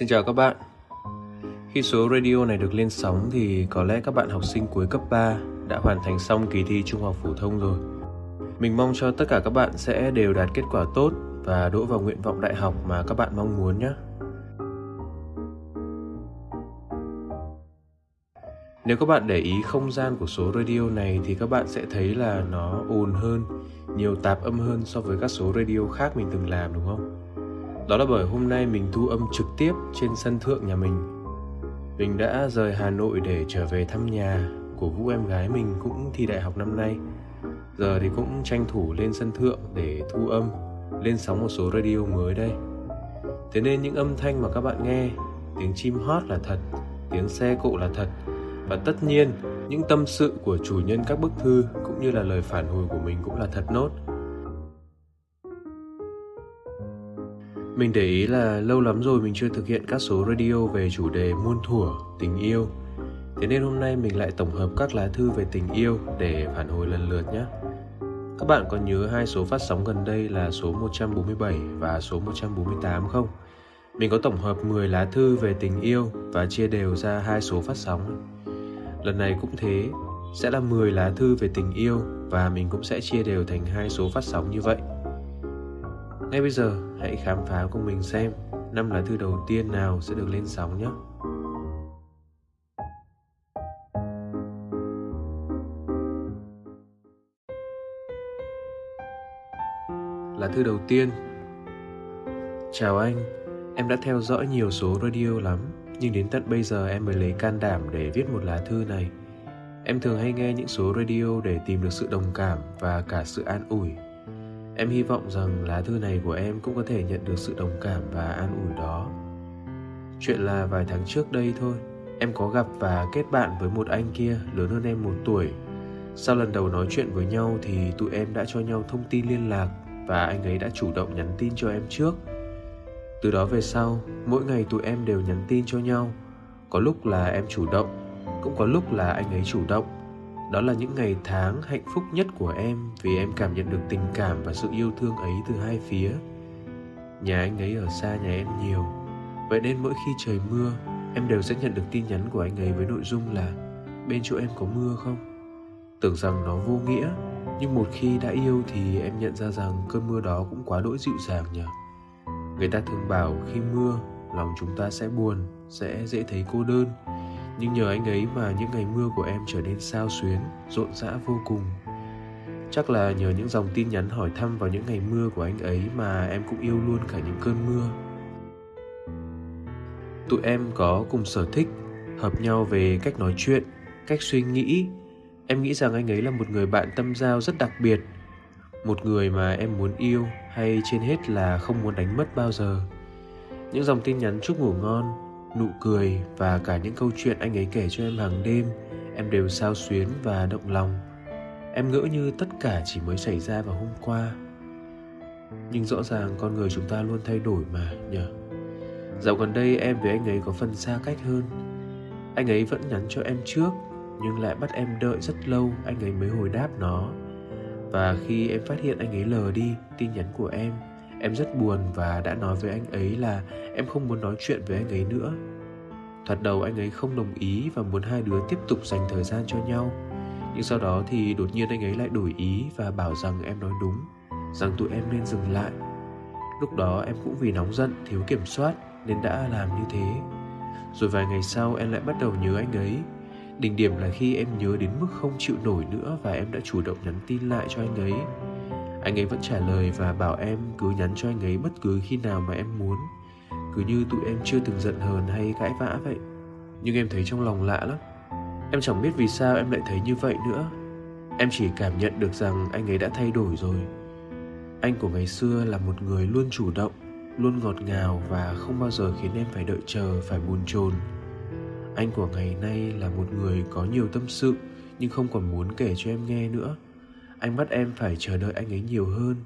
Xin chào các bạn. Khi số radio này được lên sóng thì có lẽ các bạn học sinh cuối cấp 3 đã hoàn thành xong kỳ thi trung học phổ thông rồi. Mình mong cho tất cả các bạn sẽ đều đạt kết quả tốt và đỗ vào nguyện vọng đại học mà các bạn mong muốn nhé. Nếu các bạn để ý không gian của số radio này thì các bạn sẽ thấy là nó ồn hơn, nhiều tạp âm hơn so với các số radio khác mình từng làm đúng không? Đó là bởi hôm nay mình thu âm trực tiếp trên sân thượng nhà mình. Mình đã rời Hà Nội để trở về thăm nhà của Vũ em gái mình cũng thi đại học năm nay. Giờ thì cũng tranh thủ lên sân thượng để thu âm, lên sóng một số radio mới đây. Thế nên những âm thanh mà các bạn nghe, tiếng chim hót là thật, tiếng xe cộ là thật, và tất nhiên những tâm sự của chủ nhân các bức thư cũng như là lời phản hồi của mình cũng là thật nốt Mình để ý là lâu lắm rồi mình chưa thực hiện các số radio về chủ đề muôn thuở, tình yêu. Thế nên hôm nay mình lại tổng hợp các lá thư về tình yêu để phản hồi lần lượt nhé. Các bạn còn nhớ hai số phát sóng gần đây là số 147 và số 148 không? Mình có tổng hợp 10 lá thư về tình yêu và chia đều ra hai số phát sóng. Lần này cũng thế, sẽ là 10 lá thư về tình yêu và mình cũng sẽ chia đều thành hai số phát sóng như vậy. Ngay bây giờ, hãy khám phá cùng mình xem năm lá thư đầu tiên nào sẽ được lên sóng nhé. Lá thư đầu tiên. Chào anh, em đã theo dõi nhiều số radio lắm Nhưng đến tận bây giờ em mới lấy can đảm để viết một lá thư này. Em thường hay nghe những số radio để tìm được sự đồng cảm và cả sự an ủi. Em hy vọng rằng lá thư này của em cũng có thể nhận được sự đồng cảm và an ủi đó. Chuyện là vài tháng trước đây thôi, em có gặp và kết bạn với một anh kia lớn hơn em một tuổi. Sau lần đầu nói chuyện với nhau thì tụi em đã cho nhau thông tin liên lạc và anh ấy đã chủ động nhắn tin cho em trước. Từ đó về sau, mỗi ngày tụi em đều nhắn tin cho nhau. Có lúc là em chủ động, cũng có lúc là anh ấy chủ động đó là những ngày tháng hạnh phúc nhất của em vì em cảm nhận được tình cảm và sự yêu thương ấy từ hai phía. Nhà anh ấy ở xa nhà em nhiều, vậy nên mỗi khi trời mưa, em đều sẽ nhận được tin nhắn của anh ấy với nội dung là bên chỗ em có mưa không? Tưởng rằng nó vô nghĩa, nhưng một khi đã yêu thì em nhận ra rằng cơn mưa đó cũng quá đỗi dịu dàng nhỉ. Người ta thường bảo khi mưa, lòng chúng ta sẽ buồn, sẽ dễ thấy cô đơn nhưng nhờ anh ấy mà những ngày mưa của em trở nên sao xuyến, rộn rã vô cùng. Chắc là nhờ những dòng tin nhắn hỏi thăm vào những ngày mưa của anh ấy mà em cũng yêu luôn cả những cơn mưa. Tụi em có cùng sở thích, hợp nhau về cách nói chuyện, cách suy nghĩ. Em nghĩ rằng anh ấy là một người bạn tâm giao rất đặc biệt. Một người mà em muốn yêu hay trên hết là không muốn đánh mất bao giờ. Những dòng tin nhắn chúc ngủ ngon nụ cười và cả những câu chuyện anh ấy kể cho em hàng đêm, em đều sao xuyến và động lòng. Em ngỡ như tất cả chỉ mới xảy ra vào hôm qua. Nhưng rõ ràng con người chúng ta luôn thay đổi mà, nhờ. Dạo gần đây em với anh ấy có phần xa cách hơn. Anh ấy vẫn nhắn cho em trước, nhưng lại bắt em đợi rất lâu anh ấy mới hồi đáp nó. Và khi em phát hiện anh ấy lờ đi, tin nhắn của em em rất buồn và đã nói với anh ấy là em không muốn nói chuyện với anh ấy nữa. Thoạt đầu anh ấy không đồng ý và muốn hai đứa tiếp tục dành thời gian cho nhau. Nhưng sau đó thì đột nhiên anh ấy lại đổi ý và bảo rằng em nói đúng, rằng tụi em nên dừng lại. Lúc đó em cũng vì nóng giận, thiếu kiểm soát nên đã làm như thế. Rồi vài ngày sau em lại bắt đầu nhớ anh ấy. Đỉnh điểm là khi em nhớ đến mức không chịu nổi nữa và em đã chủ động nhắn tin lại cho anh ấy anh ấy vẫn trả lời và bảo em cứ nhắn cho anh ấy bất cứ khi nào mà em muốn. Cứ như tụi em chưa từng giận hờn hay cãi vã vậy. Nhưng em thấy trong lòng lạ lắm. Em chẳng biết vì sao em lại thấy như vậy nữa. Em chỉ cảm nhận được rằng anh ấy đã thay đổi rồi. Anh của ngày xưa là một người luôn chủ động, luôn ngọt ngào và không bao giờ khiến em phải đợi chờ, phải buồn chồn. Anh của ngày nay là một người có nhiều tâm sự, nhưng không còn muốn kể cho em nghe nữa anh bắt em phải chờ đợi anh ấy nhiều hơn.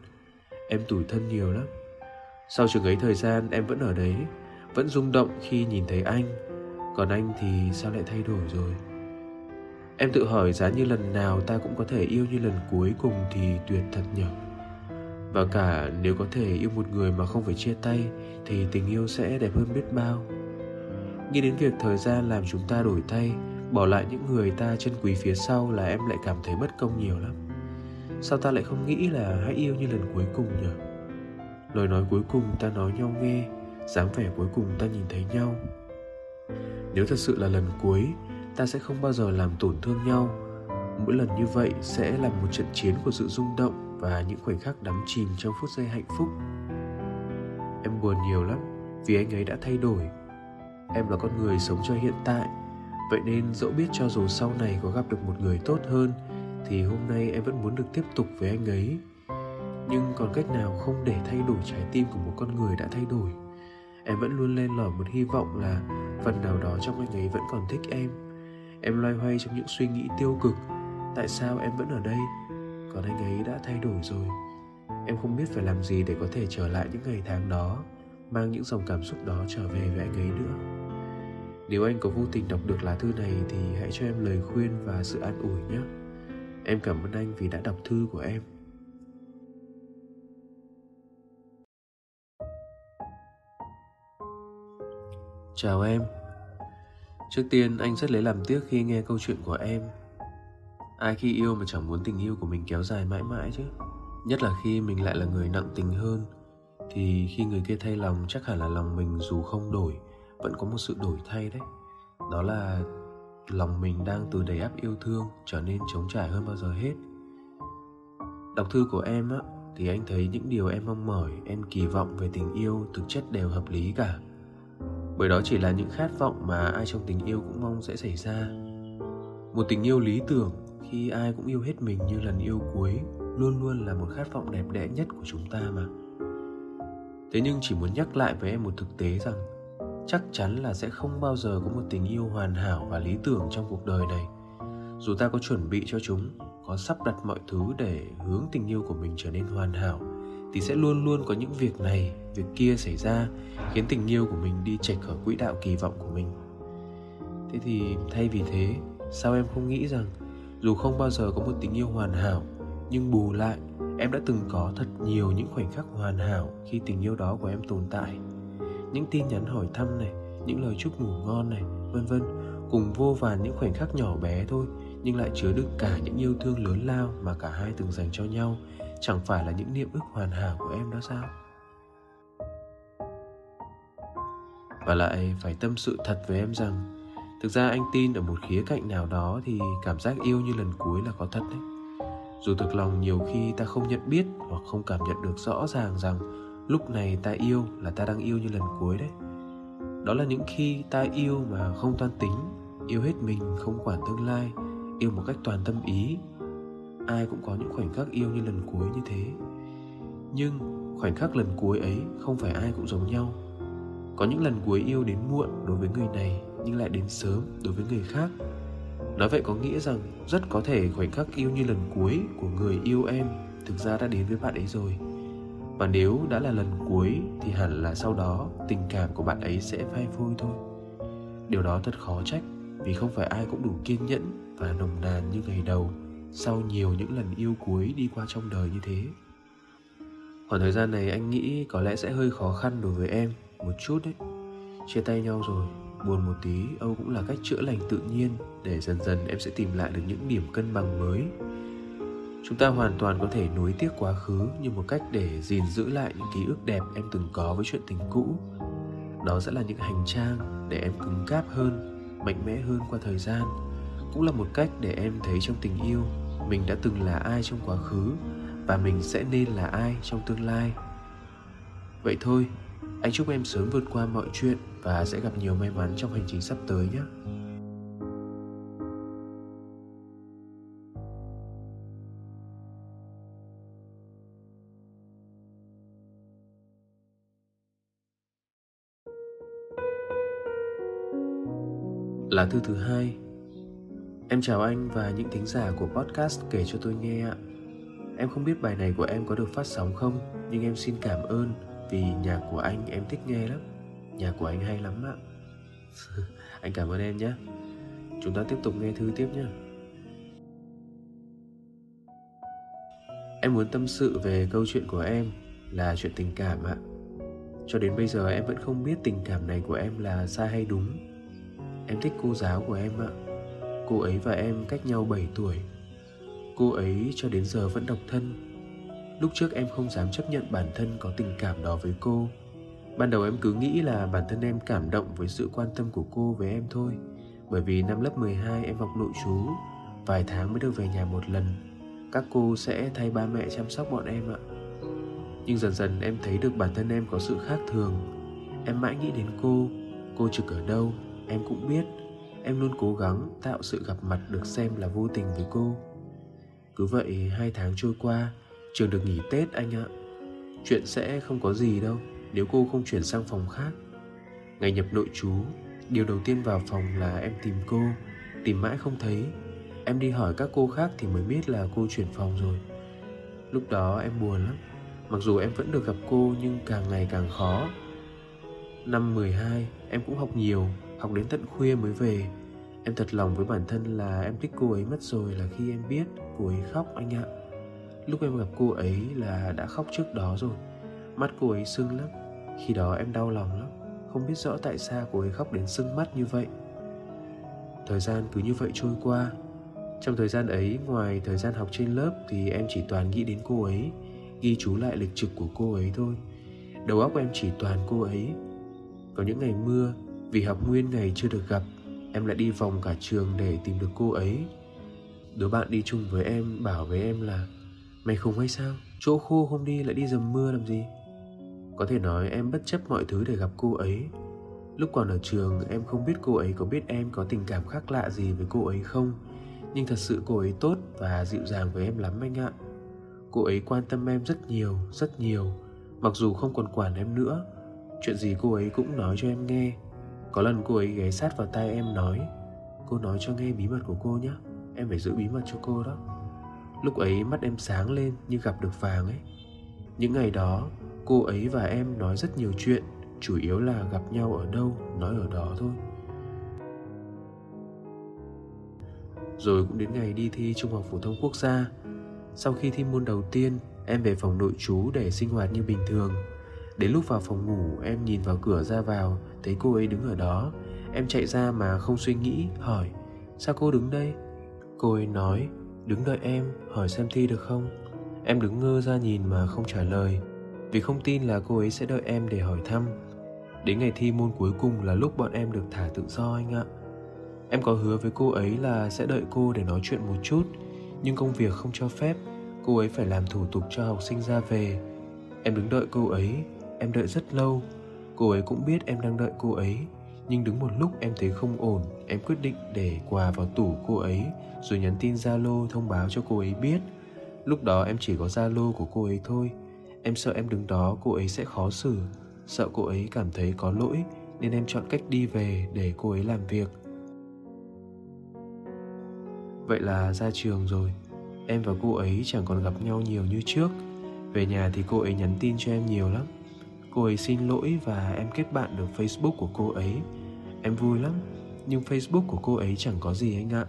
Em tủi thân nhiều lắm. Sau chừng ấy thời gian, em vẫn ở đấy, vẫn rung động khi nhìn thấy anh. Còn anh thì sao lại thay đổi rồi? Em tự hỏi giá như lần nào ta cũng có thể yêu như lần cuối cùng thì tuyệt thật nhở và cả nếu có thể yêu một người mà không phải chia tay, thì tình yêu sẽ đẹp hơn biết bao. Nghĩ đến việc thời gian làm chúng ta đổi thay, bỏ lại những người ta chân quý phía sau là em lại cảm thấy bất công nhiều lắm sao ta lại không nghĩ là hãy yêu như lần cuối cùng nhỉ? Lời nói cuối cùng ta nói nhau nghe, dáng vẻ cuối cùng ta nhìn thấy nhau. Nếu thật sự là lần cuối, ta sẽ không bao giờ làm tổn thương nhau. Mỗi lần như vậy sẽ là một trận chiến của sự rung động và những khoảnh khắc đắm chìm trong phút giây hạnh phúc. Em buồn nhiều lắm, vì anh ấy đã thay đổi. Em là con người sống cho hiện tại, vậy nên dẫu biết cho dù sau này có gặp được một người tốt hơn thì hôm nay em vẫn muốn được tiếp tục với anh ấy. Nhưng còn cách nào không để thay đổi trái tim của một con người đã thay đổi? Em vẫn luôn lên lỏi một hy vọng là phần nào đó trong anh ấy vẫn còn thích em. Em loay hoay trong những suy nghĩ tiêu cực. Tại sao em vẫn ở đây? Còn anh ấy đã thay đổi rồi. Em không biết phải làm gì để có thể trở lại những ngày tháng đó, mang những dòng cảm xúc đó trở về với anh ấy nữa. Nếu anh có vô tình đọc được lá thư này thì hãy cho em lời khuyên và sự an ủi nhé em cảm ơn anh vì đã đọc thư của em. Chào em. Trước tiên, anh rất lấy làm tiếc khi nghe câu chuyện của em. Ai khi yêu mà chẳng muốn tình yêu của mình kéo dài mãi mãi chứ. Nhất là khi mình lại là người nặng tình hơn, thì khi người kia thay lòng chắc hẳn là lòng mình dù không đổi, vẫn có một sự đổi thay đấy. Đó là lòng mình đang từ đầy áp yêu thương trở nên trống trải hơn bao giờ hết. Đọc thư của em á, thì anh thấy những điều em mong mỏi, em kỳ vọng về tình yêu thực chất đều hợp lý cả. Bởi đó chỉ là những khát vọng mà ai trong tình yêu cũng mong sẽ xảy ra. Một tình yêu lý tưởng khi ai cũng yêu hết mình như lần yêu cuối luôn luôn là một khát vọng đẹp đẽ nhất của chúng ta mà. Thế nhưng chỉ muốn nhắc lại với em một thực tế rằng chắc chắn là sẽ không bao giờ có một tình yêu hoàn hảo và lý tưởng trong cuộc đời này. Dù ta có chuẩn bị cho chúng, có sắp đặt mọi thứ để hướng tình yêu của mình trở nên hoàn hảo, thì sẽ luôn luôn có những việc này, việc kia xảy ra, khiến tình yêu của mình đi chệch khỏi quỹ đạo kỳ vọng của mình. Thế thì thay vì thế, sao em không nghĩ rằng dù không bao giờ có một tình yêu hoàn hảo, nhưng bù lại, em đã từng có thật nhiều những khoảnh khắc hoàn hảo khi tình yêu đó của em tồn tại? Những tin nhắn hỏi thăm này, những lời chúc ngủ ngon này, vân vân. Cùng vô vàn những khoảnh khắc nhỏ bé thôi, nhưng lại chứa đựng cả những yêu thương lớn lao mà cả hai từng dành cho nhau. Chẳng phải là những niềm ước hoàn hảo của em đó sao? Và lại phải tâm sự thật với em rằng, thực ra anh tin ở một khía cạnh nào đó thì cảm giác yêu như lần cuối là có thật đấy. Dù thực lòng nhiều khi ta không nhận biết hoặc không cảm nhận được rõ ràng rằng lúc này ta yêu là ta đang yêu như lần cuối đấy. Đó là những khi ta yêu mà không toan tính, yêu hết mình, không quản tương lai, yêu một cách toàn tâm ý. Ai cũng có những khoảnh khắc yêu như lần cuối như thế. Nhưng khoảnh khắc lần cuối ấy không phải ai cũng giống nhau. Có những lần cuối yêu đến muộn đối với người này, nhưng lại đến sớm đối với người khác. Nói vậy có nghĩa rằng rất có thể khoảnh khắc yêu như lần cuối của người yêu em thực ra đã đến với bạn ấy rồi và nếu đã là lần cuối, thì hẳn là sau đó, tình cảm của bạn ấy sẽ phai phôi thôi. Điều đó thật khó trách, vì không phải ai cũng đủ kiên nhẫn và nồng nàn như ngày đầu sau nhiều những lần yêu cuối đi qua trong đời như thế. Khoảng thời gian này anh nghĩ có lẽ sẽ hơi khó khăn đối với em một chút đấy. Chia tay nhau rồi, buồn một tí, âu cũng là cách chữa lành tự nhiên để dần dần em sẽ tìm lại được những điểm cân bằng mới chúng ta hoàn toàn có thể nối tiếc quá khứ như một cách để gìn giữ lại những ký ức đẹp em từng có với chuyện tình cũ. Đó sẽ là những hành trang để em cứng cáp hơn, mạnh mẽ hơn qua thời gian. Cũng là một cách để em thấy trong tình yêu, mình đã từng là ai trong quá khứ và mình sẽ nên là ai trong tương lai. Vậy thôi, anh chúc em sớm vượt qua mọi chuyện và sẽ gặp nhiều may mắn trong hành trình sắp tới nhé. Lá thư thứ hai. Em chào anh và những thính giả của podcast kể cho tôi nghe ạ. Em không biết bài này của em có được phát sóng không, Nhưng em xin cảm ơn vì nhạc của anh em thích nghe lắm. Nhạc của anh hay lắm ạ. Anh cảm ơn em nhé. Chúng ta tiếp tục nghe thư tiếp nhé. Em muốn tâm sự về câu chuyện của em là chuyện tình cảm ạ. Cho đến bây giờ em vẫn không biết tình cảm này của em là sai hay đúng. Em thích cô giáo của em ạ. Cô ấy và em cách nhau 7 tuổi. Cô ấy cho đến giờ vẫn độc thân. Lúc trước em không dám chấp nhận bản thân có tình cảm đó với cô. Ban đầu em cứ nghĩ là bản thân em cảm động với sự quan tâm của cô với em thôi. Bởi vì năm lớp 12 em học nội trú Vài tháng mới được về nhà một lần. Các cô sẽ thay ba mẹ chăm sóc bọn em ạ. Nhưng dần dần em thấy được bản thân em có sự khác thường. Em mãi nghĩ đến cô Cô trực ở đâu? Em cũng biết, Em luôn cố gắng tạo sự gặp mặt được xem là vô tình với cô. Cứ vậy, hai tháng trôi qua, Trường được nghỉ Tết anh ạ. Chuyện sẽ không có gì đâu, Nếu cô không chuyển sang phòng khác. Ngày nhập nội trú, Điều đầu tiên vào phòng là em tìm cô, Tìm mãi không thấy. Em đi hỏi các cô khác thì mới biết là cô chuyển phòng rồi. Lúc đó em buồn lắm, Mặc dù em vẫn được gặp cô nhưng càng ngày càng khó. Năm 12 em cũng học nhiều. Học đến tận khuya mới về. Em thật lòng với bản thân là em thích cô ấy mất rồi là khi em biết cô ấy khóc anh ạ. Lúc em gặp cô ấy là đã khóc trước đó rồi. Mắt cô ấy sưng lắm. Khi đó em đau lòng lắm. Không biết rõ tại sao cô ấy khóc đến sưng mắt như vậy. Thời gian cứ như vậy trôi qua. Trong thời gian ấy, ngoài thời gian học trên lớp Thì em chỉ toàn nghĩ đến cô ấy, Ghi chú lại lịch trực của cô ấy thôi. Đầu óc em chỉ toàn cô ấy. Có những ngày mưa vì học nguyên ngày chưa được gặp Em lại đi vòng cả trường để tìm được cô ấy. Đứa bạn đi chung với em bảo với em là Mày khùng hay sao? Chỗ khô không đi lại đi dầm mưa làm gì? Có thể nói em bất chấp mọi thứ để gặp cô ấy. Lúc còn ở trường em không biết cô ấy có biết em có tình cảm khác lạ gì với cô ấy không Nhưng thật sự cô ấy tốt và dịu dàng với em lắm anh ạ. Cô ấy quan tâm em rất nhiều, rất nhiều. Mặc dù không còn quản em nữa Chuyện gì cô ấy cũng nói cho em nghe. Có lần cô ấy ghé sát vào tai em nói, Cô nói cho nghe bí mật của cô nhé, Em phải giữ bí mật cho cô đó. Lúc ấy mắt em sáng lên như gặp được vàng ấy. Những ngày đó, cô ấy và em nói rất nhiều chuyện, Chủ yếu là gặp nhau ở đâu, nói ở đó thôi. Rồi cũng đến ngày đi thi Trung học phổ thông quốc gia. Sau khi thi môn đầu tiên, Em về phòng nội trú để sinh hoạt như bình thường. Đến lúc vào phòng ngủ, Em nhìn vào cửa ra vào, Thấy cô ấy đứng ở đó. Em chạy ra mà không suy nghĩ, Hỏi, Sao cô đứng đây? Cô ấy nói, Đứng đợi em, hỏi xem thi được không? Em đứng ngơ ra nhìn mà không trả lời, Vì không tin là cô ấy sẽ đợi em để hỏi thăm. Đến ngày thi môn cuối cùng là lúc bọn em được thả tự do anh ạ. Em có hứa với cô ấy là sẽ đợi cô để nói chuyện một chút, Nhưng công việc không cho phép, Cô ấy phải làm thủ tục cho học sinh ra về. Em đứng đợi cô ấy Em đợi rất lâu. Cô ấy cũng biết em đang đợi cô ấy. Nhưng đứng một lúc em thấy không ổn. Em quyết định để quà vào tủ cô ấy, rồi nhắn tin zalo thông báo cho cô ấy biết. Lúc đó em chỉ có zalo của cô ấy thôi. Em sợ em đứng đó cô ấy sẽ khó xử. Sợ cô ấy cảm thấy có lỗi, nên em chọn cách đi về để cô ấy làm việc. Vậy là ra trường rồi. Em và cô ấy chẳng còn gặp nhau nhiều như trước. Về nhà thì cô ấy nhắn tin cho em nhiều lắm cô ấy xin lỗi và em kết bạn được facebook của cô ấy. Em vui lắm, nhưng facebook của cô ấy chẳng có gì anh ạ.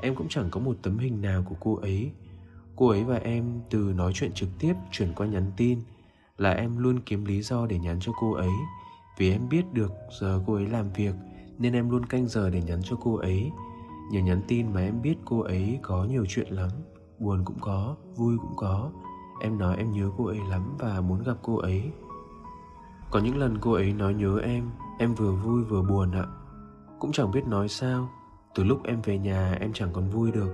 Em cũng chẳng có một tấm hình nào của cô ấy. Cô ấy và em từ nói chuyện trực tiếp, chuyển qua nhắn tin, là em luôn kiếm lý do để nhắn cho cô ấy. Vì em biết được giờ cô ấy làm việc, nên em luôn canh giờ để nhắn cho cô ấy. Nhờ nhắn tin mà em biết cô ấy có nhiều chuyện lắm, buồn cũng có, vui cũng có. Em nói em nhớ cô ấy lắm và muốn gặp cô ấy có những lần cô ấy nói nhớ em Em vừa vui vừa buồn ạ. Cũng chẳng biết nói sao Từ lúc em về nhà em chẳng còn vui được.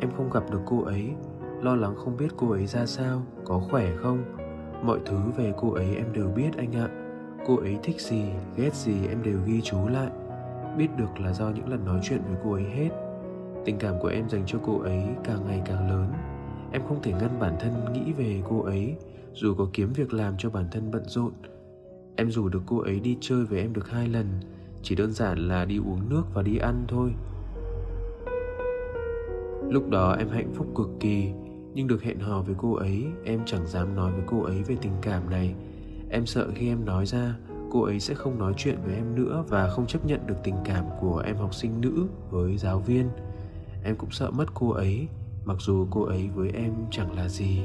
Em không gặp được cô ấy Lo lắng không biết cô ấy ra sao Có khỏe không. Mọi thứ về cô ấy em đều biết anh ạ. Cô ấy thích gì, ghét gì em đều ghi chú lại. Biết được là do những lần nói chuyện với cô ấy hết. Tình cảm của em dành cho cô ấy càng ngày càng lớn. Em không thể ngăn bản thân nghĩ về cô ấy Dù có kiếm việc làm cho bản thân bận rộn. Em rủ được cô ấy đi chơi với em được hai lần, chỉ đơn giản là đi uống nước và đi ăn thôi. Lúc đó em hạnh phúc cực kỳ, nhưng được hẹn hò với cô ấy, em chẳng dám nói với cô ấy về tình cảm này. Em sợ khi em nói ra, cô ấy sẽ không nói chuyện với em nữa và không chấp nhận được tình cảm của em học sinh nữ với giáo viên. Em cũng sợ mất cô ấy, mặc dù cô ấy với em chẳng là gì.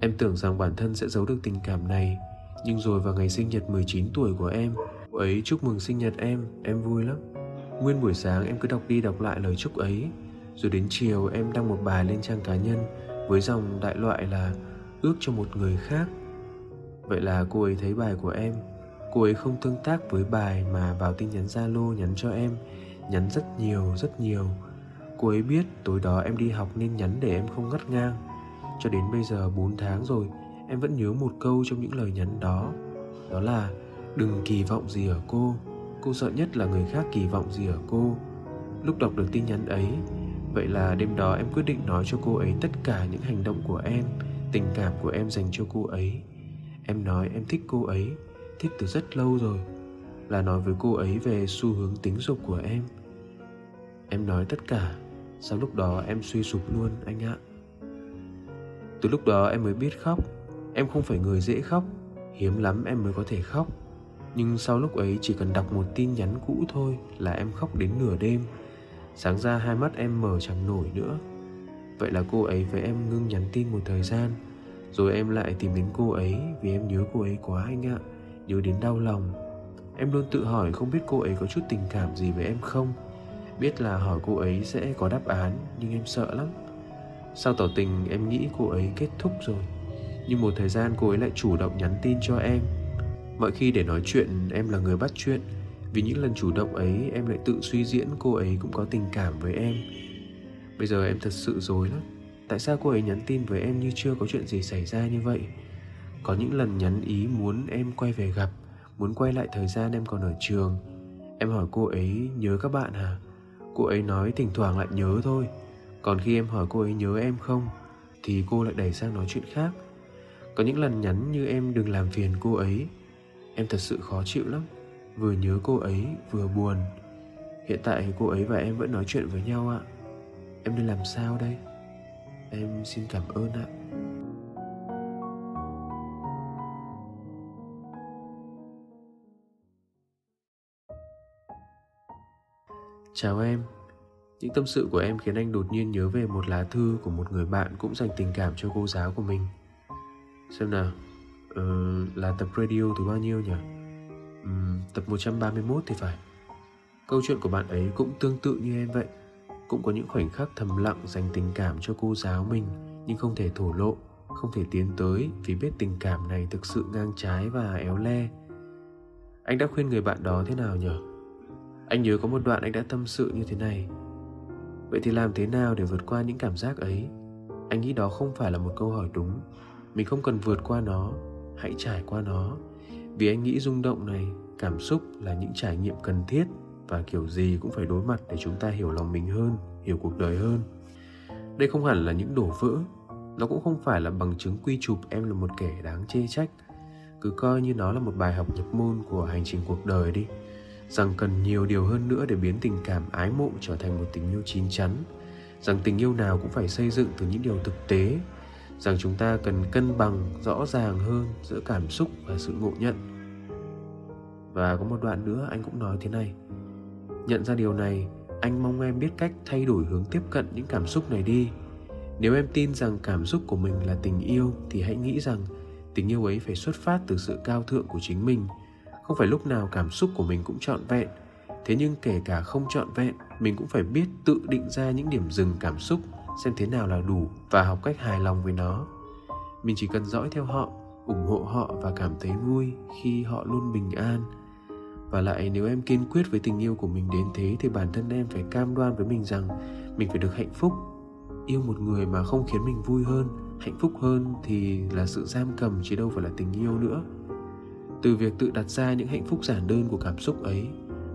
Em tưởng rằng bản thân sẽ giấu được tình cảm này nhưng rồi vào ngày sinh nhật 19 tuổi của em, cô ấy chúc mừng sinh nhật em em vui lắm. Nguyên buổi sáng em cứ đọc đi đọc lại lời chúc ấy. Rồi đến chiều em đăng một bài lên trang cá nhân với dòng đại loại là ước cho một người khác vậy là cô ấy thấy bài của em. Cô ấy không tương tác với bài mà vào tin nhắn zalo nhắn cho em, nhắn rất nhiều rất nhiều. Cô ấy biết tối đó em đi học nên nhắn để em không ngắt ngang. Cho đến bây giờ 4 tháng rồi em vẫn nhớ một câu trong những lời nhắn đó. Đó là, đừng kỳ vọng gì ở cô. Cô sợ nhất là người khác kỳ vọng gì ở cô. Lúc đọc được tin nhắn ấy, vậy là đêm đó em quyết định nói cho cô ấy tất cả những hành động của em, tình cảm của em dành cho cô ấy. Em nói em thích cô ấy, thích từ rất lâu rồi, là nói với cô ấy về xu hướng tính dục của em. Em nói tất cả, sau lúc đó em suy sụp luôn anh ạ. Từ lúc đó em mới biết khóc em không phải người dễ khóc, hiếm lắm em mới có thể khóc. Nhưng sau lúc ấy chỉ cần đọc một tin nhắn cũ thôi là em khóc đến nửa đêm. Sáng ra hai mắt em mở chẳng nổi nữa. Vậy là cô ấy với em ngưng nhắn tin một thời gian, rồi em lại tìm đến cô ấy vì em nhớ cô ấy quá anh ạ, nhớ đến đau lòng. Em luôn tự hỏi không biết cô ấy có chút tình cảm gì với em không. Biết là hỏi cô ấy sẽ có đáp án, nhưng em sợ lắm. Sau tỏ tình, em nghĩ cô ấy kết thúc rồi nhưng một thời gian cô ấy lại chủ động nhắn tin cho em. Mọi khi để nói chuyện, em là người bắt chuyện. Vì những lần chủ động ấy, em lại tự suy diễn cô ấy cũng có tình cảm với em. Bây giờ em thật sự dối lắm. Tại sao cô ấy nhắn tin với em như chưa có chuyện gì xảy ra như vậy? Có những lần nhắn ý muốn em quay về gặp, muốn quay lại thời gian em còn ở trường. Em hỏi cô ấy, nhớ các bạn à cô ấy nói, thỉnh thoảng lại nhớ thôi. Còn khi em hỏi cô ấy nhớ em không, thì cô lại đẩy sang nói chuyện khác có những lần nhắn như em đừng làm phiền cô ấy. Em thật sự khó chịu lắm. Vừa nhớ cô ấy, vừa buồn. Hiện tại cô ấy và em vẫn nói chuyện với nhau ạ. Em nên làm sao đây? Em xin cảm ơn ạ. Chào em. Những tâm sự của em khiến anh đột nhiên nhớ về một lá thư của một người bạn cũng dành tình cảm cho cô giáo của mình xem nào. Ừ, là tập radio thứ bao nhiêu nhỉ? Ừ, tập 131 thì phải. Câu chuyện của bạn ấy cũng tương tự như em vậy. Cũng có những khoảnh khắc thầm lặng dành tình cảm cho cô giáo mình nhưng không thể thổ lộ không thể tiến tới vì biết tình cảm này thực sự ngang trái và éo le. Anh đã khuyên người bạn đó thế nào nhỉ? Anh nhớ có một đoạn anh đã tâm sự như thế này. Vậy thì làm thế nào để vượt qua những cảm giác ấy? Anh nghĩ đó không phải là một câu hỏi đúng mình không cần vượt qua nó, hãy trải qua nó. Vì anh nghĩ rung động này, cảm xúc là những trải nghiệm cần thiết và kiểu gì cũng phải đối mặt để chúng ta hiểu lòng mình hơn, hiểu cuộc đời hơn. Đây không hẳn là những đổ vỡ, nó cũng không phải là bằng chứng quy chụp em là một kẻ đáng chê trách. Cứ coi như nó là một bài học nhập môn của hành trình cuộc đời đi. Rằng cần nhiều điều hơn nữa để biến tình cảm ái mộ trở thành một tình yêu chín chắn. Rằng tình yêu nào cũng phải xây dựng từ những điều thực tế rằng chúng ta cần cân bằng rõ ràng hơn giữa cảm xúc và sự ngộ nhận. Và có một đoạn nữa anh cũng nói thế này. Nhận ra điều này, anh mong em biết cách thay đổi hướng tiếp cận những cảm xúc này đi. Nếu em tin rằng cảm xúc của mình là tình yêu, thì hãy nghĩ rằng tình yêu ấy phải xuất phát từ sự cao thượng của chính mình. Không phải lúc nào cảm xúc của mình cũng trọn vẹn. Thế nhưng kể cả không trọn vẹn, mình cũng phải biết tự định ra những điểm dừng cảm xúc xem thế nào là đủ và học cách hài lòng với nó. Mình chỉ cần dõi theo họ, ủng hộ họ và cảm thấy vui khi họ luôn bình an. Và lại nếu em kiên quyết với tình yêu của mình đến thế thì bản thân em phải cam đoan với mình rằng mình phải được hạnh phúc. Yêu một người mà không khiến mình vui hơn, hạnh phúc hơn thì là sự giam cầm chứ đâu phải là tình yêu nữa. Từ việc tự đặt ra những hạnh phúc giản đơn của cảm xúc ấy,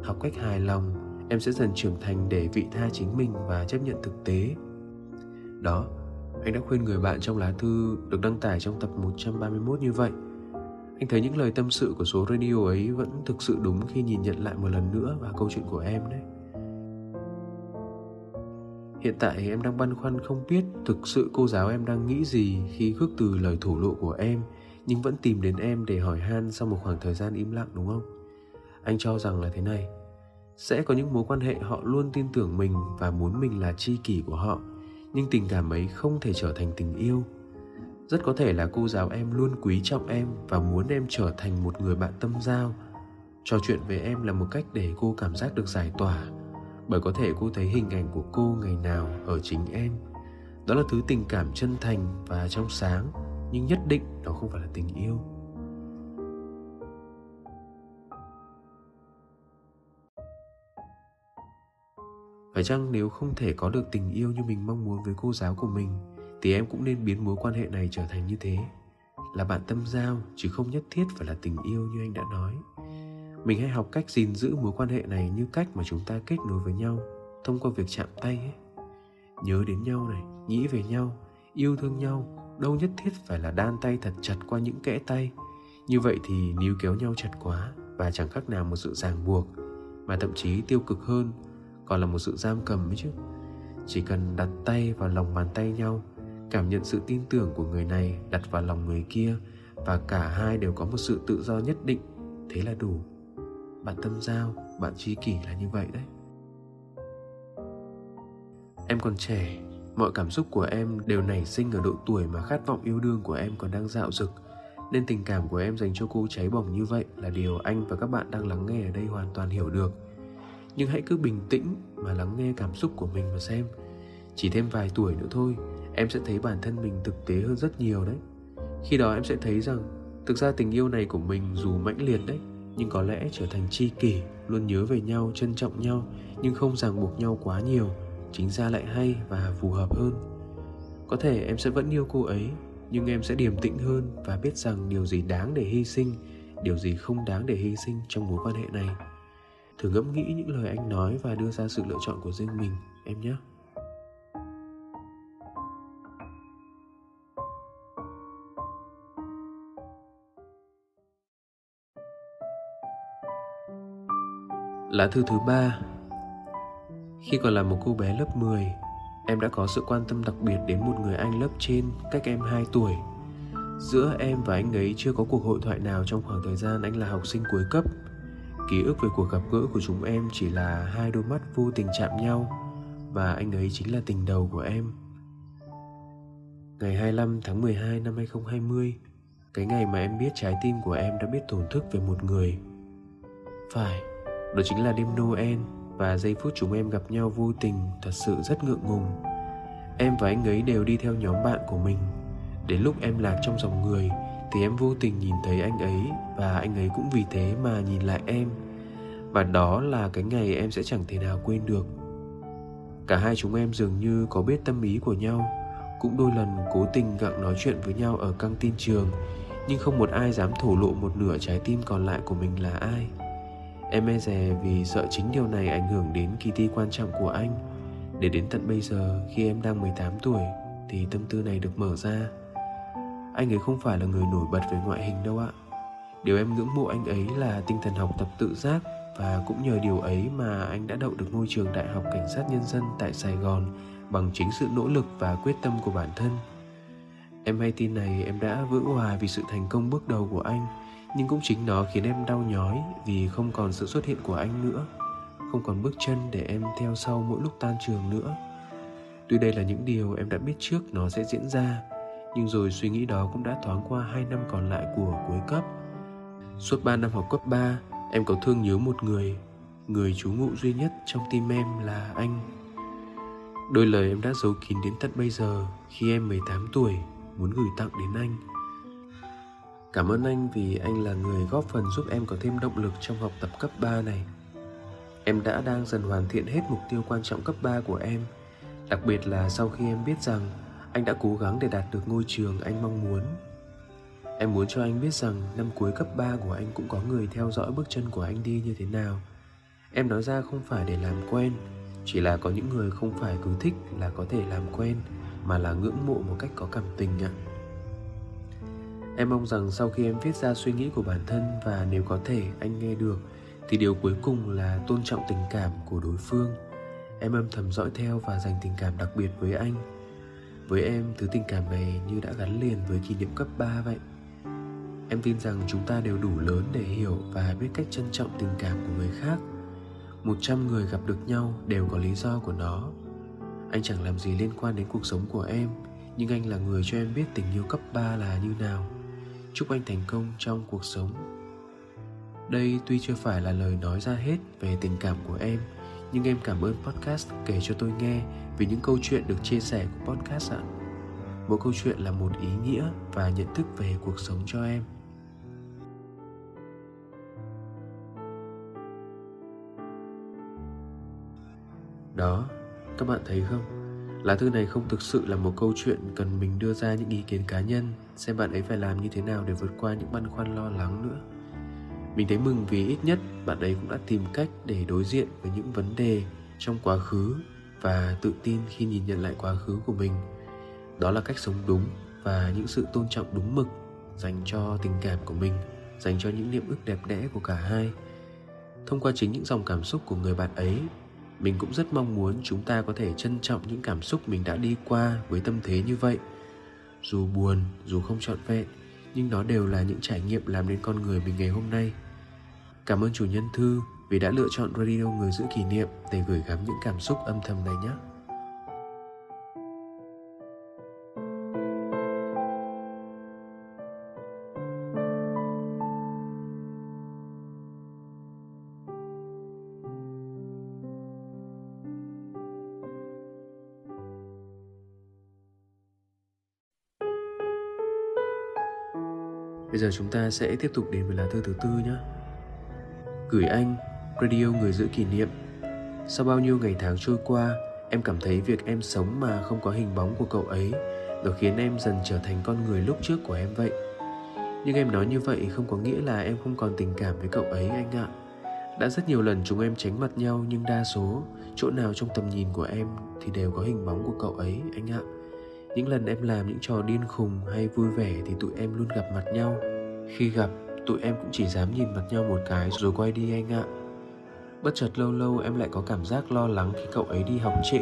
học cách hài lòng, em sẽ dần trưởng thành để vị tha chính mình và chấp nhận thực tế đó anh đã khuyên người bạn trong lá thư được đăng tải trong tập 131 như vậy Anh thấy những lời tâm sự của số radio ấy vẫn thực sự đúng khi nhìn nhận lại một lần nữa vào câu chuyện của em đấy. Hiện tại em đang băn khoăn không biết thực sự cô giáo em đang nghĩ gì khi khước từ lời thổ lộ của em nhưng vẫn tìm đến em để hỏi han sau một khoảng thời gian im lặng đúng không? Anh cho rằng là thế này. Sẽ có những mối quan hệ họ luôn tin tưởng mình và muốn mình là tri kỷ của họ, nhưng tình cảm ấy không thể trở thành tình yêu. Rất có thể là cô giáo em luôn quý trọng em và muốn em trở thành một người bạn tâm giao. Trò chuyện với em là một cách để cô cảm giác được giải tỏa, bởi có thể cô thấy hình ảnh của cô ngày nào ở chính em đó là thứ tình cảm chân thành và trong sáng, nhưng nhất định nó không phải là tình yêu phải chăng nếu không thể có được tình yêu như mình mong muốn với cô giáo của mình, thì em cũng nên biến mối quan hệ này trở thành như thế? Là bạn tâm giao, chứ không nhất thiết phải là tình yêu như anh đã nói. Mình hãy học cách gìn giữ mối quan hệ này như cách mà chúng ta kết nối với nhau, thông qua việc chạm tay ấy. Nhớ đến nhau này, nghĩ về nhau, yêu thương nhau, đâu nhất thiết phải là đan tay thật chặt qua những kẽ tay. Như vậy thì níu kéo nhau chặt quá, và chẳng khác nào một sự ràng buộc, mà thậm chí tiêu cực hơn còn là một sự giam cầm ấy chứ. Chỉ cần đặt tay vào lòng bàn tay nhau, cảm nhận sự tin tưởng của người này đặt vào lòng người kia và cả hai đều có một sự tự do nhất định, thế là đủ. Bạn tâm giao, bạn tri kỷ là như vậy đấy. Em còn trẻ, mọi cảm xúc của em đều nảy sinh ở độ tuổi mà khát vọng yêu đương của em còn đang dạo rực nên tình cảm của em dành cho cô cháy bỏng như vậy là điều anh và các bạn đang lắng nghe ở đây hoàn toàn hiểu được nhưng hãy cứ bình tĩnh mà lắng nghe cảm xúc của mình mà xem. Chỉ thêm vài tuổi nữa thôi, em sẽ thấy bản thân mình thực tế hơn rất nhiều đấy. Khi đó em sẽ thấy rằng, thực ra tình yêu này của mình dù mãnh liệt đấy, nhưng có lẽ trở thành tri kỷ, luôn nhớ về nhau, trân trọng nhau, nhưng không ràng buộc nhau quá nhiều, chính ra lại hay và phù hợp hơn. Có thể em sẽ vẫn yêu cô ấy, nhưng em sẽ điềm tĩnh hơn và biết rằng điều gì đáng để hy sinh, điều gì không đáng để hy sinh trong mối quan hệ này thử ngẫm nghĩ những lời anh nói và đưa ra sự lựa chọn của riêng mình, em nhé. Lá thư thứ ba. Khi còn là một cô bé lớp 10 Em đã có sự quan tâm đặc biệt đến một người anh lớp trên cách em 2 tuổi. Giữa em và anh ấy chưa có cuộc hội thoại nào trong khoảng thời gian anh là học sinh cuối cấp. Ký ức về cuộc gặp gỡ của chúng em chỉ là hai đôi mắt vô tình chạm nhau Và anh ấy chính là tình đầu của em Ngày 25 tháng 12 năm 2020 Cái ngày mà em biết trái tim của em đã biết thổn thức về một người Phải, đó chính là đêm Noel và giây phút chúng em gặp nhau vô tình thật sự rất ngượng ngùng. Em và anh ấy đều đi theo nhóm bạn của mình. Đến lúc em lạc trong dòng người thì em vô tình nhìn thấy anh ấy và anh ấy cũng vì thế mà nhìn lại em. Và đó là cái ngày em sẽ chẳng thể nào quên được. Cả hai chúng em dường như có biết tâm ý của nhau, cũng đôi lần cố tình gặng nói chuyện với nhau ở căng tin trường, nhưng không một ai dám thổ lộ một nửa trái tim còn lại của mình là ai. Em e dè vì sợ chính điều này ảnh hưởng đến kỳ thi quan trọng của anh Để đến tận bây giờ khi em đang 18 tuổi Thì tâm tư này được mở ra anh ấy không phải là người nổi bật về ngoại hình đâu ạ. Điều em ngưỡng mộ anh ấy là tinh thần học tập tự giác Và cũng nhờ điều ấy mà anh đã đậu được ngôi trường Đại học Cảnh sát Nhân dân tại Sài Gòn Bằng chính sự nỗ lực và quyết tâm của bản thân. Em hay tin này, em đã vỡ hòa vì sự thành công bước đầu của anh, nhưng cũng chính nó khiến em đau nhói vì không còn sự xuất hiện của anh nữa, không còn bước chân để em theo sau mỗi lúc tan trường nữa. Tuy đây là những điều em đã biết trước nó sẽ diễn ra nhưng rồi suy nghĩ đó cũng đã thoáng qua hai năm còn lại của cuối cấp. Suốt ba năm học cấp 3 em có thương nhớ một người người trú ngụ duy nhất trong tim em là anh. Đôi lời em đã giấu kín đến tận bây giờ khi em 18 tuổi muốn gửi tặng đến anh. Cảm ơn anh vì anh là người góp phần giúp em có thêm động lực trong học tập cấp 3 này. Em đã đang dần hoàn thiện hết mục tiêu quan trọng cấp 3 của em, đặc biệt là sau khi em biết rằng anh đã cố gắng để đạt được ngôi trường anh mong muốn. Em muốn cho anh biết rằng năm cuối cấp 3 của anh cũng có người theo dõi bước chân của anh đi như thế nào. Em nói ra không phải để làm quen, chỉ là có những người không phải cứ thích là có thể làm quen mà là ngưỡng mộ một cách có cảm tình ạ. À. Em mong rằng sau khi em viết ra suy nghĩ của bản thân và nếu có thể anh nghe được thì điều cuối cùng là tôn trọng tình cảm của đối phương. Em âm thầm dõi theo và dành tình cảm đặc biệt với anh. Với em, thứ tình cảm này như đã gắn liền với kỷ niệm cấp 3 vậy. Em tin rằng chúng ta đều đủ lớn để hiểu và biết cách trân trọng tình cảm của người khác. Một trăm người gặp được nhau đều có lý do của nó. Anh chẳng làm gì liên quan đến cuộc sống của em, nhưng anh là người cho em biết tình yêu cấp 3 là như nào. Chúc anh thành công trong cuộc sống. Đây tuy chưa phải là lời nói ra hết về tình cảm của em, nhưng em cảm ơn podcast kể cho tôi nghe về những câu chuyện được chia sẻ của podcast ạ. Mỗi câu chuyện là một ý nghĩa và nhận thức về cuộc sống cho em. Đó, các bạn thấy không? Lá thư này không thực sự là một câu chuyện cần mình đưa ra những ý kiến cá nhân xem bạn ấy phải làm như thế nào để vượt qua những băn khoăn lo lắng nữa. Mình thấy mừng vì ít nhất bạn ấy cũng đã tìm cách để đối diện với những vấn đề trong quá khứ và tự tin khi nhìn nhận lại quá khứ của mình. Đó là cách sống đúng và những sự tôn trọng đúng mực dành cho tình cảm của mình, dành cho những niềm ước đẹp đẽ của cả hai. Thông qua chính những dòng cảm xúc của người bạn ấy mình cũng rất mong muốn chúng ta có thể trân trọng những cảm xúc mình đã đi qua với tâm thế như vậy dù buồn dù không trọn vẹn nhưng nó đều là những trải nghiệm làm nên con người mình ngày hôm nay cảm ơn chủ nhân thư vì đã lựa chọn radio người giữ kỷ niệm để gửi gắm những cảm xúc âm thầm này nhé Bây giờ chúng ta sẽ tiếp tục đến với lá thư thứ tư nhé. Gửi anh, radio người giữ kỷ niệm. Sau bao nhiêu ngày tháng trôi qua, em cảm thấy việc em sống mà không có hình bóng của cậu ấy rồi khiến em dần trở thành con người lúc trước của em vậy. Nhưng em nói như vậy không có nghĩa là em không còn tình cảm với cậu ấy anh ạ. Đã rất nhiều lần chúng em tránh mặt nhau nhưng đa số chỗ nào trong tầm nhìn của em thì đều có hình bóng của cậu ấy anh ạ những lần em làm những trò điên khùng hay vui vẻ thì tụi em luôn gặp mặt nhau khi gặp tụi em cũng chỉ dám nhìn mặt nhau một cái rồi quay đi anh ạ bất chợt lâu lâu em lại có cảm giác lo lắng khi cậu ấy đi học trễ,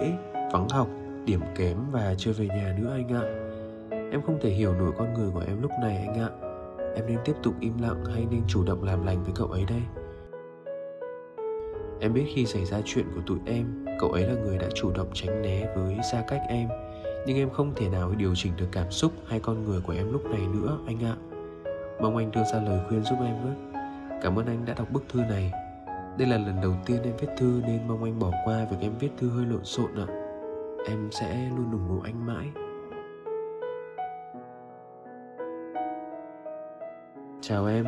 vắng học, điểm kém và chưa về nhà nữa anh ạ. Em không thể hiểu nổi con người của em lúc này anh ạ. Em nên tiếp tục im lặng hay nên chủ động làm lành với cậu ấy đây? Em biết khi xảy ra chuyện của tụi em, cậu ấy là người đã chủ động tránh né với xa cách em. Nhưng em không thể nào điều chỉnh được cảm xúc hay con người của em lúc này nữa anh ạ. Mong anh đưa ra lời khuyên giúp em với. Cảm ơn anh đã đọc bức thư này đây là lần đầu tiên em viết thư nên mong anh bỏ qua việc em viết thư hơi lộn xộn ạ. Em sẽ luôn ủng hộ anh mãi. Chào em.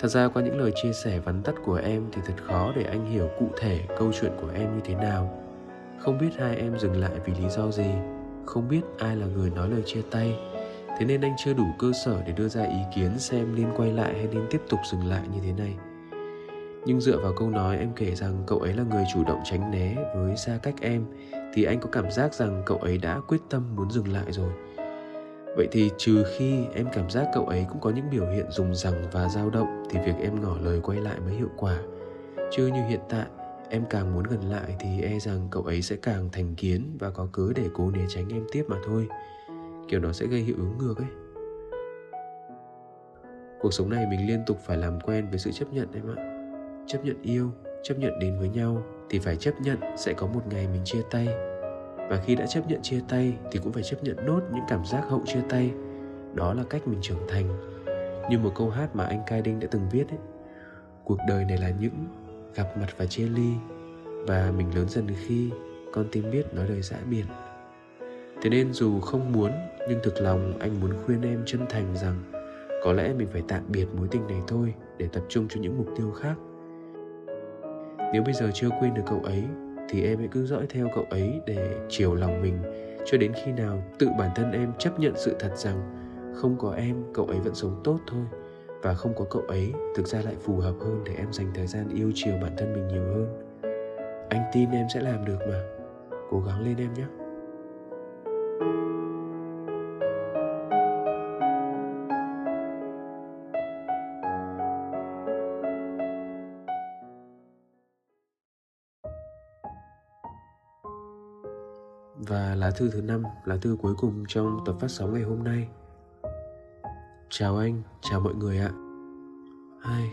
Thật ra qua những lời chia sẻ vắn tắt của em thì thật khó để anh hiểu cụ thể câu chuyện của em như thế nào. Không biết hai em dừng lại vì lý do gì, không biết ai là người nói lời chia tay. Thế nên anh chưa đủ cơ sở để đưa ra ý kiến xem nên quay lại hay nên tiếp tục dừng lại như thế này nhưng dựa vào câu nói em kể rằng cậu ấy là người chủ động tránh né với xa cách em, thì anh có cảm giác rằng cậu ấy đã quyết tâm muốn dừng lại rồi. Vậy thì trừ khi em cảm giác cậu ấy cũng có những biểu hiện dùng rằng và dao động, thì việc em ngỏ lời quay lại mới hiệu quả. Chứ như hiện tại, em càng muốn gần lại thì e rằng cậu ấy sẽ càng thành kiến và có cớ để cố né tránh em tiếp mà thôi. Kiểu đó sẽ gây hiệu ứng ngược ấy. Cuộc sống này mình liên tục phải làm quen với sự chấp nhận em ạ chấp nhận yêu, chấp nhận đến với nhau thì phải chấp nhận sẽ có một ngày mình chia tay. Và khi đã chấp nhận chia tay thì cũng phải chấp nhận nốt những cảm giác hậu chia tay. Đó là cách mình trưởng thành. Như một câu hát mà anh cai đinh đã từng viết ấy, cuộc đời này là những gặp mặt và chia ly, và mình lớn dần khi con tim biết nói lời giã biệt. Thế nên dù không muốn, nhưng thực lòng anh muốn khuyên em chân thành rằng có lẽ mình phải tạm biệt mối tình này thôi để tập trung cho những mục tiêu khác nếu bây giờ chưa quên được cậu ấy, thì em hãy cứ dõi theo cậu ấy để chiều lòng mình. Cho đến khi nào tự bản thân em chấp nhận sự thật rằng không có em, cậu ấy vẫn sống tốt thôi. Và không có cậu ấy, thực ra lại phù hợp hơn để em dành thời gian yêu chiều bản thân mình nhiều hơn. Anh tin em sẽ làm được mà. Cố gắng lên em nhé. Thư thứ năm, lá thư cuối cùng trong tập phát sóng ngày hôm nay. Chào anh, chào mọi người ạ. Hai,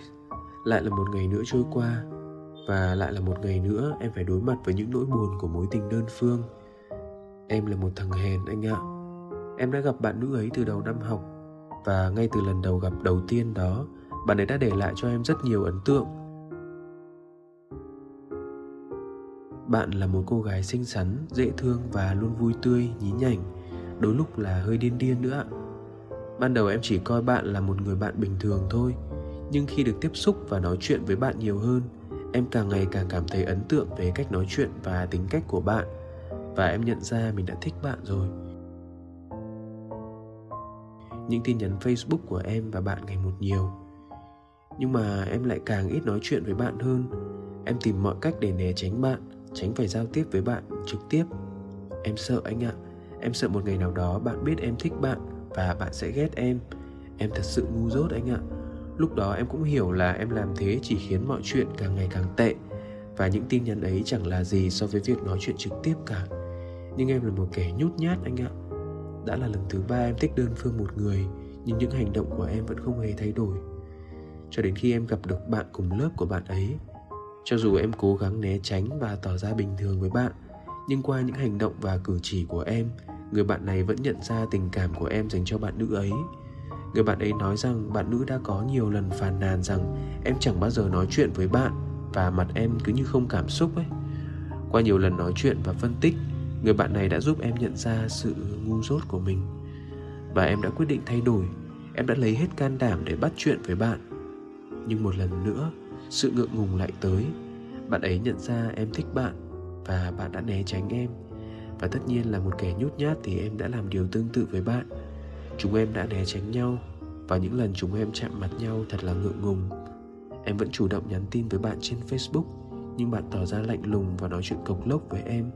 lại là một ngày nữa trôi qua và lại là một ngày nữa em phải đối mặt với những nỗi buồn của mối tình đơn phương. Em là một thằng hèn anh ạ. Em đã gặp bạn nữ ấy từ đầu năm học và ngay từ lần đầu gặp đầu tiên đó, bạn ấy đã để lại cho em rất nhiều ấn tượng Bạn là một cô gái xinh xắn, dễ thương và luôn vui tươi, nhí nhảnh, đôi lúc là hơi điên điên nữa. Ban đầu em chỉ coi bạn là một người bạn bình thường thôi, nhưng khi được tiếp xúc và nói chuyện với bạn nhiều hơn, em càng ngày càng cảm thấy ấn tượng về cách nói chuyện và tính cách của bạn và em nhận ra mình đã thích bạn rồi. Những tin nhắn Facebook của em và bạn ngày một nhiều. Nhưng mà em lại càng ít nói chuyện với bạn hơn. Em tìm mọi cách để né tránh bạn tránh phải giao tiếp với bạn trực tiếp. Em sợ anh ạ. Em sợ một ngày nào đó bạn biết em thích bạn và bạn sẽ ghét em. Em thật sự ngu dốt anh ạ. Lúc đó em cũng hiểu là em làm thế chỉ khiến mọi chuyện càng ngày càng tệ và những tin nhắn ấy chẳng là gì so với việc nói chuyện trực tiếp cả. Nhưng em là một kẻ nhút nhát anh ạ. Đã là lần thứ ba em thích đơn phương một người, nhưng những hành động của em vẫn không hề thay đổi. Cho đến khi em gặp được bạn cùng lớp của bạn ấy cho dù em cố gắng né tránh và tỏ ra bình thường với bạn, nhưng qua những hành động và cử chỉ của em, người bạn này vẫn nhận ra tình cảm của em dành cho bạn nữ ấy. Người bạn ấy nói rằng bạn nữ đã có nhiều lần phàn nàn rằng em chẳng bao giờ nói chuyện với bạn và mặt em cứ như không cảm xúc ấy. Qua nhiều lần nói chuyện và phân tích, người bạn này đã giúp em nhận ra sự ngu dốt của mình. Và em đã quyết định thay đổi, em đã lấy hết can đảm để bắt chuyện với bạn. Nhưng một lần nữa sự ngượng ngùng lại tới. Bạn ấy nhận ra em thích bạn và bạn đã né tránh em. Và tất nhiên là một kẻ nhút nhát thì em đã làm điều tương tự với bạn. Chúng em đã né tránh nhau. Và những lần chúng em chạm mặt nhau thật là ngượng ngùng. Em vẫn chủ động nhắn tin với bạn trên facebook, nhưng bạn tỏ ra lạnh lùng và nói chuyện cộc lốc với em.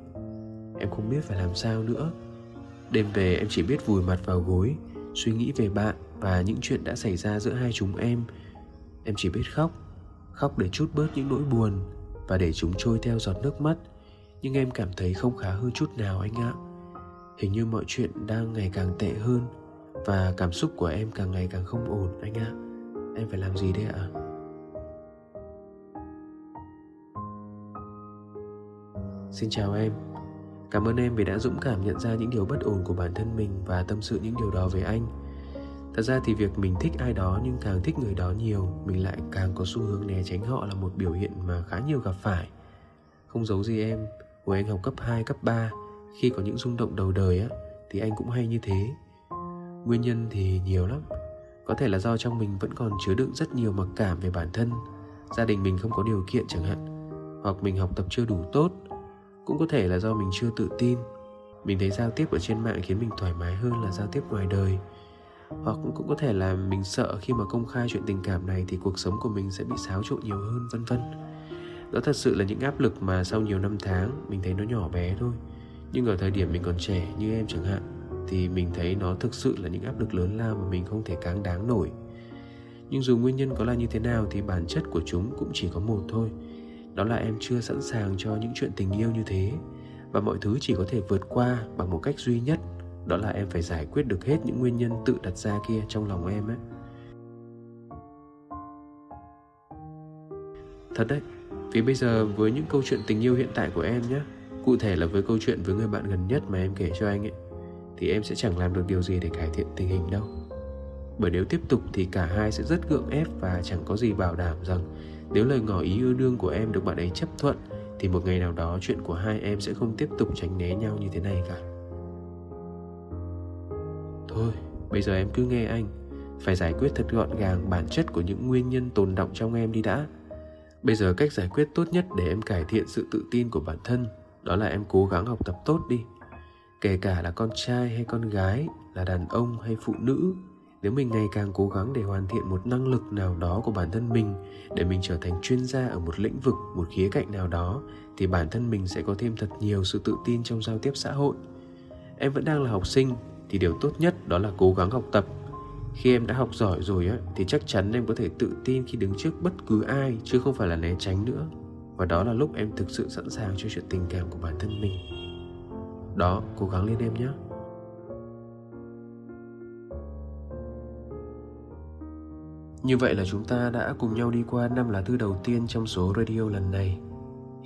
Em không biết phải làm sao nữa. Đêm về em chỉ biết vùi mặt vào gối, suy nghĩ về bạn và những chuyện đã xảy ra giữa hai chúng em. Em chỉ biết khóc khóc để chút bớt những nỗi buồn và để chúng trôi theo giọt nước mắt. Nhưng em cảm thấy không khá hơn chút nào anh ạ. Hình như mọi chuyện đang ngày càng tệ hơn và cảm xúc của em càng ngày càng không ổn anh ạ. Em phải làm gì đây ạ? Xin chào em. Cảm ơn em vì đã dũng cảm nhận ra những điều bất ổn của bản thân mình và tâm sự những điều đó với anh thật ra thì việc mình thích ai đó nhưng càng thích người đó nhiều mình lại càng có xu hướng né tránh họ là một biểu hiện mà khá nhiều gặp phải. Không giấu gì em hồi anh học cấp 2, cấp 3 khi có những rung động đầu đời á thì anh cũng hay như thế. Nguyên nhân thì nhiều lắm. Có thể là do trong mình vẫn còn chứa đựng rất nhiều mặc cảm về bản thân. Gia đình mình không có điều kiện chẳng hạn. Hoặc mình học tập chưa đủ tốt cũng có thể là do mình chưa tự tin. Mình thấy giao tiếp ở trên mạng khiến mình thoải mái hơn là giao tiếp ngoài đời hoặc cũng có thể là mình sợ khi mà công khai chuyện tình cảm này thì cuộc sống của mình sẽ bị xáo trộn nhiều hơn, vân vân. Đó thật sự là những áp lực mà sau nhiều năm tháng mình thấy nó nhỏ bé thôi. Nhưng ở thời điểm mình còn trẻ như em chẳng hạn, thì mình thấy nó thực sự là những áp lực lớn lao mà mình không thể cáng đáng nổi. Nhưng dù nguyên nhân có là như thế nào thì bản chất của chúng cũng chỉ có một thôi. Đó là em chưa sẵn sàng cho những chuyện tình yêu như thế. Và mọi thứ chỉ có thể vượt qua bằng một cách duy nhất đó là em phải giải quyết được hết những nguyên nhân tự đặt ra kia trong lòng em ấy thật đấy, vì bây giờ với những câu chuyện tình yêu hiện tại của em nhé cụ thể là với câu chuyện với người bạn gần nhất mà em kể cho anh ấy, thì em sẽ chẳng làm được điều gì để cải thiện tình hình đâu. Bởi nếu tiếp tục thì cả hai sẽ rất gượng ép và chẳng có gì bảo đảm rằng nếu lời ngỏ ý yêu đương của em được bạn ấy chấp thuận, thì một ngày nào đó chuyện của hai em sẽ không tiếp tục tránh né nhau như thế này cả. Thôi, bây giờ em cứ nghe anh. Phải giải quyết thật gọn gàng bản chất của những nguyên nhân tồn động trong em đi đã. Bây giờ cách giải quyết tốt nhất để em cải thiện sự tự tin của bản thân Đó là em cố gắng học tập tốt đi. Kể cả là con trai hay con gái Là đàn ông hay phụ nữ Nếu mình ngày càng cố gắng để hoàn thiện một năng lực nào đó của bản thân mình Để mình trở thành chuyên gia ở một lĩnh vực, một khía cạnh nào đó Thì bản thân mình sẽ có thêm thật nhiều sự tự tin trong giao tiếp xã hội. Em vẫn đang là học sinh thì điều tốt nhất đó là cố gắng học tập. Khi em đã học giỏi rồi á, thì chắc chắn em có thể tự tin khi đứng trước bất cứ ai, chứ không phải là né tránh nữa. Và đó là lúc em thực sự sẵn sàng cho chuyện tình cảm của bản thân mình. Đó, cố gắng lên em nhé. Như vậy là chúng ta đã cùng nhau đi qua năm lá thư đầu tiên trong số radio lần này.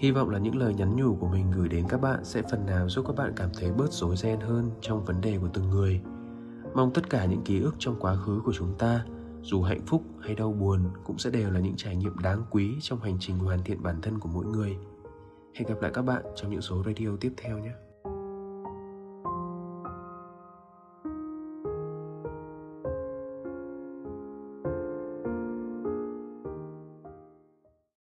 Hy vọng là những lời nhắn nhủ của mình gửi đến các bạn sẽ phần nào giúp các bạn cảm thấy bớt rối ren hơn trong vấn đề của từng người. Mong tất cả những ký ức trong quá khứ của chúng ta, dù hạnh phúc hay đau buồn cũng sẽ đều là những trải nghiệm đáng quý trong hành trình hoàn thiện bản thân của mỗi người. Hẹn gặp lại các bạn trong những số radio tiếp theo nhé.